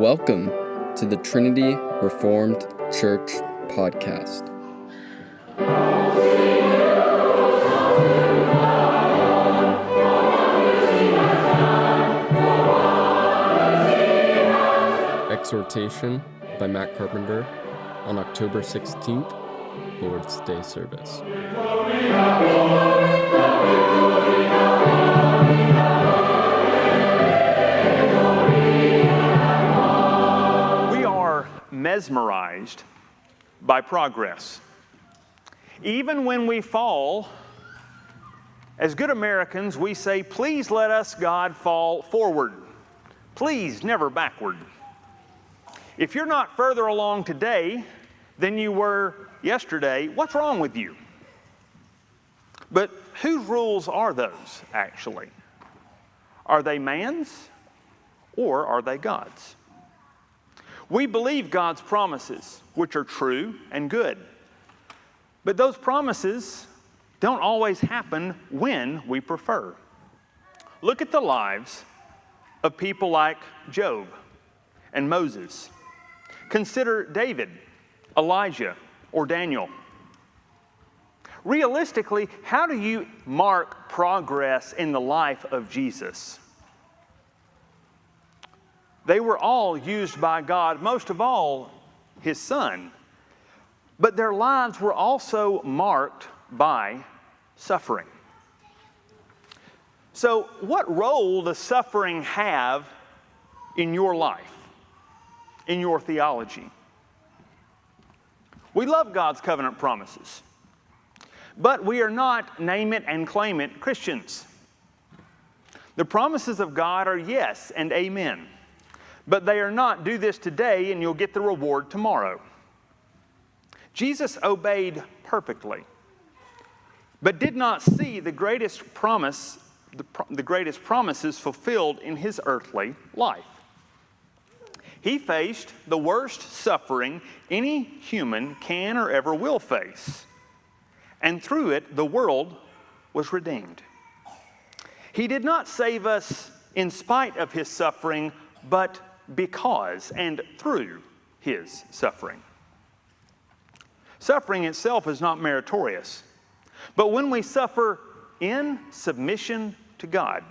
Welcome to the Trinity Reformed Church podcast. Exhortation by Matt Carpenter on October 16th, Lord's Day service. Mesmerized by progress. Even when we fall, as good Americans, we say, Please let us, God, fall forward. Please, never backward. If you're not further along today than you were yesterday, what's wrong with you? But whose rules are those, actually? Are they man's or are they God's? We believe God's promises, which are true and good. But those promises don't always happen when we prefer. Look at the lives of people like Job and Moses. Consider David, Elijah, or Daniel. Realistically, how do you mark progress in the life of Jesus? They were all used by God, most of all, His Son. But their lives were also marked by suffering. So, what role does suffering have in your life, in your theology? We love God's covenant promises, but we are not name it and claim it Christians. The promises of God are yes and amen, but they are not do this today and you'll get the reward tomorrow. Jesus obeyed perfectly, but did not see the greatest promise, the, the greatest promises fulfilled in his earthly life. He faced the worst suffering any human can or ever will face. And through it, the world was redeemed. He did not save us in spite of his suffering, but because and through his suffering. Suffering itself is not meritorious, but when we suffer in submission to God,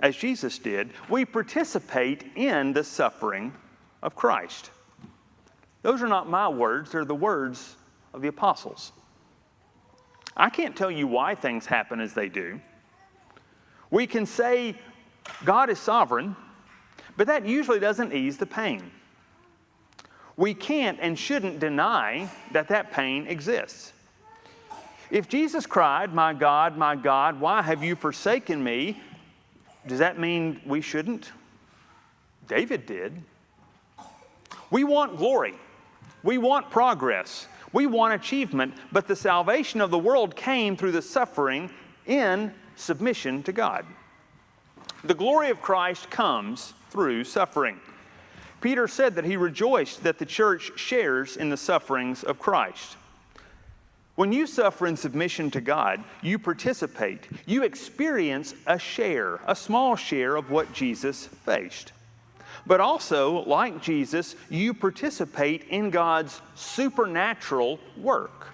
as Jesus did, we participate in the suffering of Christ. Those are not my words, they're the words of the apostles. I can't tell you why things happen as they do. We can say God is sovereign, but that usually doesn't ease the pain. We can't and shouldn't deny that that pain exists. If Jesus cried, My God, my God, why have you forsaken me? Does that mean we shouldn't? David did. We want glory. We want progress. We want achievement, but the salvation of the world came through the suffering in submission to God. The glory of Christ comes through suffering. Peter said that he rejoiced that the church shares in the sufferings of Christ. When you suffer in submission to God, you participate. You experience a share, a small share of what Jesus faced. But also, like Jesus, you participate in God's supernatural work,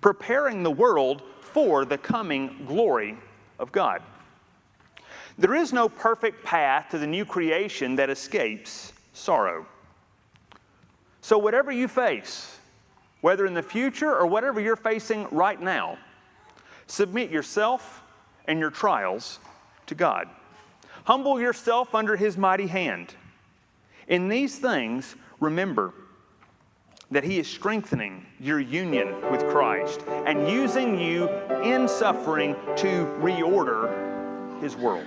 preparing the world for the coming glory of God. There is no perfect path to the new creation that escapes sorrow. So, whatever you face, whether in the future or whatever you're facing right now, submit yourself and your trials to God. Humble yourself under His mighty hand. In these things, remember that He is strengthening your union with Christ and using you in suffering to reorder His world.